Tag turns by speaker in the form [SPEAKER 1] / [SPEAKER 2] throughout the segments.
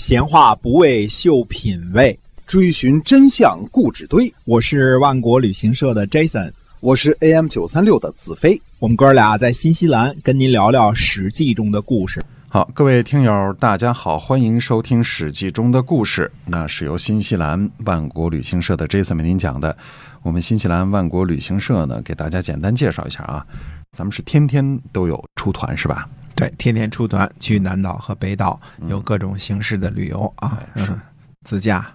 [SPEAKER 1] 闲话不为秀品味，
[SPEAKER 2] 追寻真相故纸堆。
[SPEAKER 1] 我是万国旅行社的 Jason，
[SPEAKER 2] 我是 AM 九三六的子飞。
[SPEAKER 1] 我们哥俩在新西兰跟您聊聊《史记》中的故事。
[SPEAKER 3] 好，各位听友，大家好，欢迎收听《史记》中的故事。那是由新西兰万国旅行社的 Jason 为您讲的。我们新西兰万国旅行社呢，给大家简单介绍一下啊。咱们是天天都有出团是吧？
[SPEAKER 4] 对，天天出团去南岛和北岛，有各种形式的旅游啊，嗯，自驾、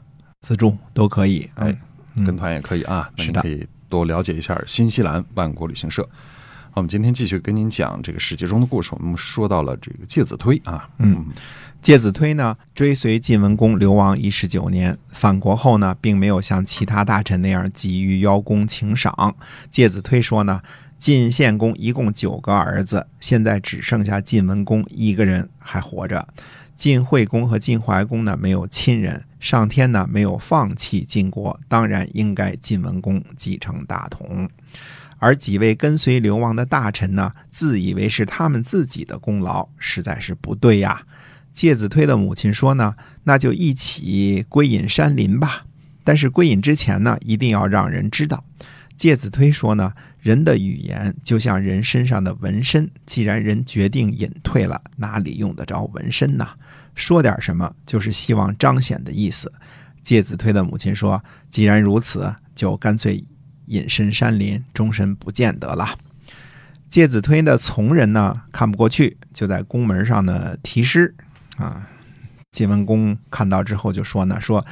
[SPEAKER 4] 自助都可以。
[SPEAKER 3] 哎，跟团也可以啊。
[SPEAKER 4] 是的，
[SPEAKER 3] 可以多了解一下新西兰万国旅行社。我们今天继续跟您讲这个史记中的故事。我们说到了这个介子推啊，
[SPEAKER 4] 嗯，介子推呢，追随晋文公流亡一十九年，返国后呢，并没有像其他大臣那样急于邀功请赏。介子推说呢，晋献公一共九个儿子，现在只剩下晋文公一个人还活着。晋惠公和晋怀公呢，没有亲人，上天呢没有放弃晋国，当然应该晋文公继承大统。而几位跟随流亡的大臣呢，自以为是他们自己的功劳，实在是不对呀。介子推的母亲说呢，那就一起归隐山林吧。但是归隐之前呢，一定要让人知道。介子推说呢，人的语言就像人身上的纹身，既然人决定隐退了，哪里用得着纹身呢？说点什么就是希望彰显的意思。介子推的母亲说，既然如此，就干脆。隐身山林，终身不见得了。介子推的从人呢，看不过去，就在宫门上呢题诗啊。晋文公看到之后就说呢：“说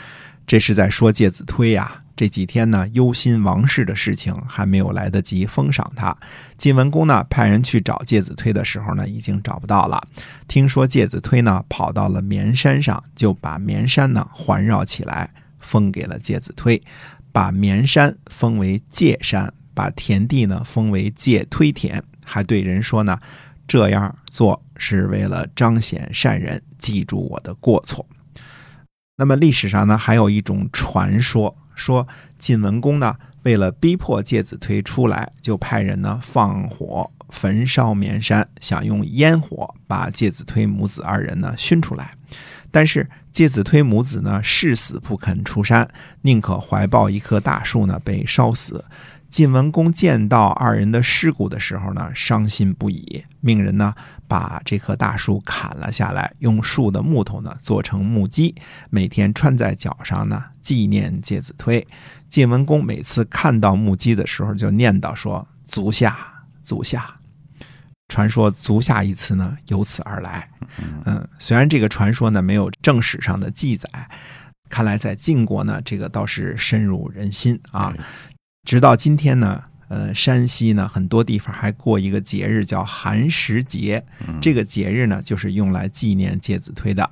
[SPEAKER 4] 这是在说介子推呀。这几天呢，忧心王室的事情，还没有来得及封赏他。晋文公呢，派人去找介子推的时候呢，已经找不到了。听说介子推呢，跑到了绵山上，就把绵山呢环绕起来，封给了介子推。”把绵山封为界山，把田地呢封为界推田，还对人说呢，这样做是为了彰显善人，记住我的过错。那么历史上呢，还有一种传说，说晋文公呢为了逼迫介子推出来，就派人呢放火焚烧绵山，想用烟火把介子推母子二人呢熏出来。但是介子推母子呢誓死不肯出山，宁可怀抱一棵大树呢被烧死。晋文公见到二人的尸骨的时候呢，伤心不已，命人呢把这棵大树砍了下来，用树的木头呢做成木屐，每天穿在脚上呢纪念介子推。晋文公每次看到木屐的时候，就念叨说：“足下，足下。”传说“足下”一词呢，由此而来。嗯，虽然这个传说呢没有正史上的记载，看来在晋国呢，这个倒是深入人心啊。直到今天呢，呃，山西呢很多地方还过一个节日叫寒食节，这个节日呢就是用来纪念介子推的。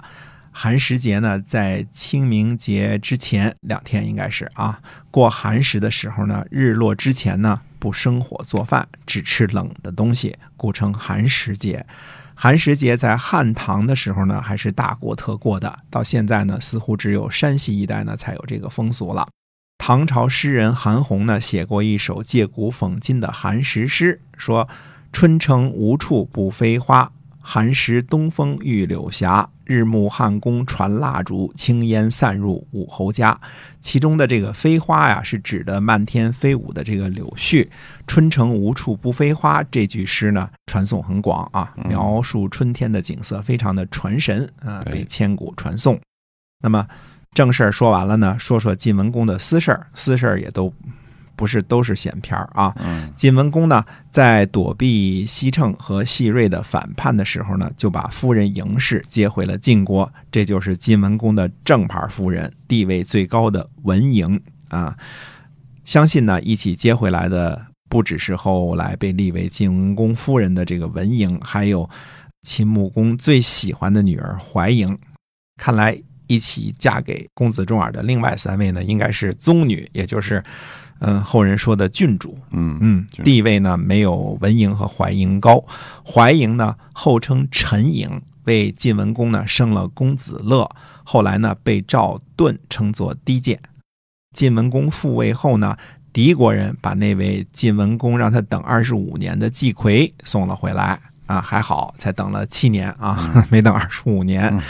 [SPEAKER 4] 寒食节呢，在清明节之前两天应该是啊，过寒食的时候呢，日落之前呢。不生火做饭，只吃冷的东西，故称寒食节。寒食节在汉唐的时候呢，还是大过特过的。到现在呢，似乎只有山西一带呢才有这个风俗了。唐朝诗人韩翃呢，写过一首借古讽今的寒食诗，说：“春城无处不飞花。”寒食东风御柳斜，日暮汉宫传蜡烛，轻烟散入武侯家。其中的这个飞花呀，是指的漫天飞舞的这个柳絮。春城无处不飞花这句诗呢，传颂很广啊，描述春天的景色非常的传神啊，被千古传颂。那么正事儿说完了呢，说说晋文公的私事儿，私事儿也都。不是都是闲篇儿啊！晋文公呢，在躲避西称和细瑞的反叛的时候呢，就把夫人嬴氏接回了晋国，这就是晋文公的正牌夫人，地位最高的文嬴啊。相信呢，一起接回来的不只是后来被立为晋文公夫人的这个文嬴，还有秦穆公最喜欢的女儿怀嬴。看来一起嫁给公子重耳的另外三位呢，应该是宗女，也就是。嗯，后人说的郡主，
[SPEAKER 3] 嗯
[SPEAKER 4] 嗯，地位呢没有文嬴和怀嬴高。怀嬴呢后称陈嬴，为晋文公呢生了公子乐，后来呢被赵盾称作低贱。晋文公复位后呢，敌国人把那位晋文公让他等二十五年的季葵送了回来啊，还好才等了七年啊，没等二十五年。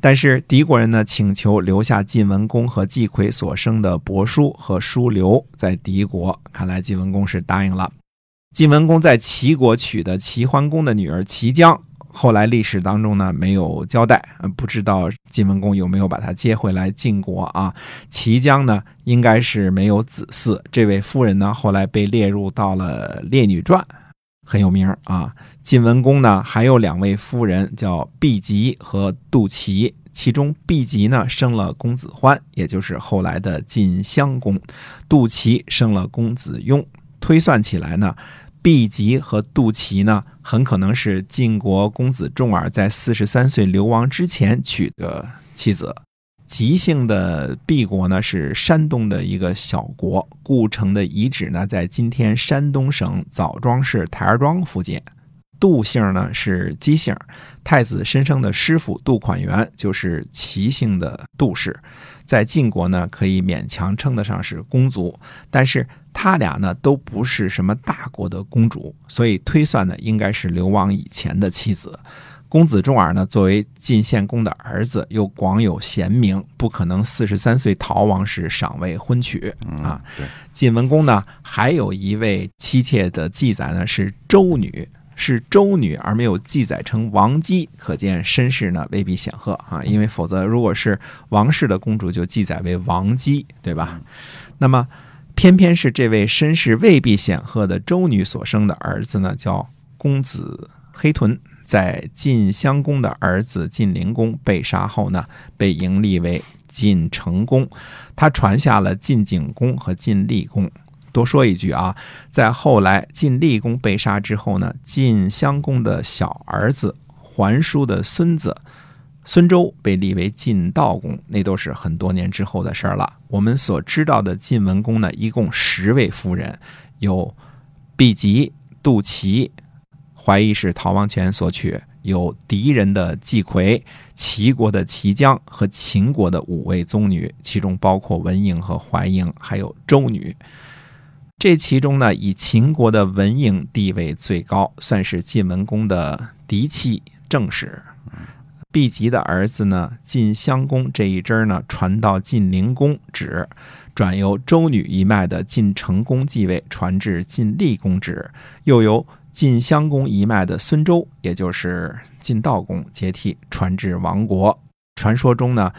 [SPEAKER 4] 但是敌国人呢，请求留下晋文公和季葵所生的伯叔和叔刘在敌国，看来晋文公是答应了。晋文公在齐国娶的齐桓公的女儿齐姜。后来历史当中呢没有交代，不知道晋文公有没有把她接回来晋国啊？齐姜呢应该是没有子嗣，这位夫人呢后来被列入到了《列女传》，很有名啊。晋文公呢还有两位夫人叫毕吉和杜琪，其中毕吉呢生了公子欢，也就是后来的晋襄公；杜琪生了公子雍。推算起来呢。毕吉和杜琪呢，很可能是晋国公子重耳在四十三岁流亡之前娶的妻子。吉姓的毕国呢，是山东的一个小国，故城的遗址呢，在今天山东省枣庄市台儿庄附近。杜姓呢是姬姓，太子申生的师傅杜款元就是齐姓的杜氏，在晋国呢可以勉强称得上是公族，但是他俩呢都不是什么大国的公主，所以推算呢应该是流亡以前的妻子。公子重耳呢作为晋献公的儿子，又广有贤名，不可能四十三岁逃亡时尚未婚娶啊。晋文公呢还有一位妻妾的记载呢是周女。是周女而没有记载成王姬，可见身世呢未必显赫啊。因为否则，如果是王室的公主，就记载为王姬，对吧？那么，偏偏是这位身世未必显赫的周女所生的儿子呢，叫公子黑豚，在晋襄公的儿子晋灵公被杀后呢，被迎立为晋成公，他传下了晋景公和晋厉公。多说一句啊，在后来晋厉公被杀之后呢，晋襄公的小儿子桓叔的孙子孙周被立为晋悼公，那都是很多年之后的事儿了。我们所知道的晋文公呢，一共十位夫人，有毕吉、杜齐，怀疑是逃亡前所娶；有敌人的季逵，齐国的齐姜和秦国的五位宗女，其中包括文嬴和怀嬴，还有周女。这其中呢，以秦国的文嬴地位最高，算是晋文公的嫡妻正室。毕吉的儿子呢，晋襄公这一支呢，传到晋灵公止，转由周女一脉的晋成公继位，传至晋厉公止，又由晋襄公一脉的孙周，也就是晋悼公接替，传至亡国。传说中呢，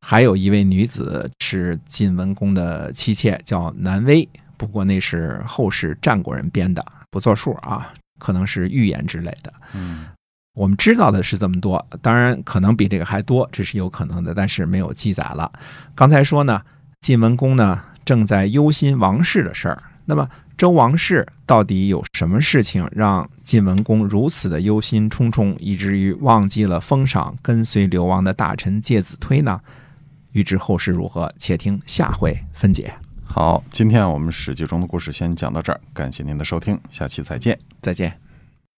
[SPEAKER 4] 还有一位女子是晋文公的妻妾，叫南威。不过那是后世战国人编的，不作数啊，可能是预言之类的。
[SPEAKER 3] 嗯，
[SPEAKER 4] 我们知道的是这么多，当然可能比这个还多，这是有可能的，但是没有记载了。刚才说呢，晋文公呢正在忧心王室的事儿。那么周王室到底有什么事情让晋文公如此的忧心忡忡，以至于忘记了封赏跟随流亡的大臣介子推呢？欲知后事如何，且听下回分解。
[SPEAKER 3] 好，今天我们史记中的故事先讲到这儿，感谢您的收听，下期再见，
[SPEAKER 4] 再见。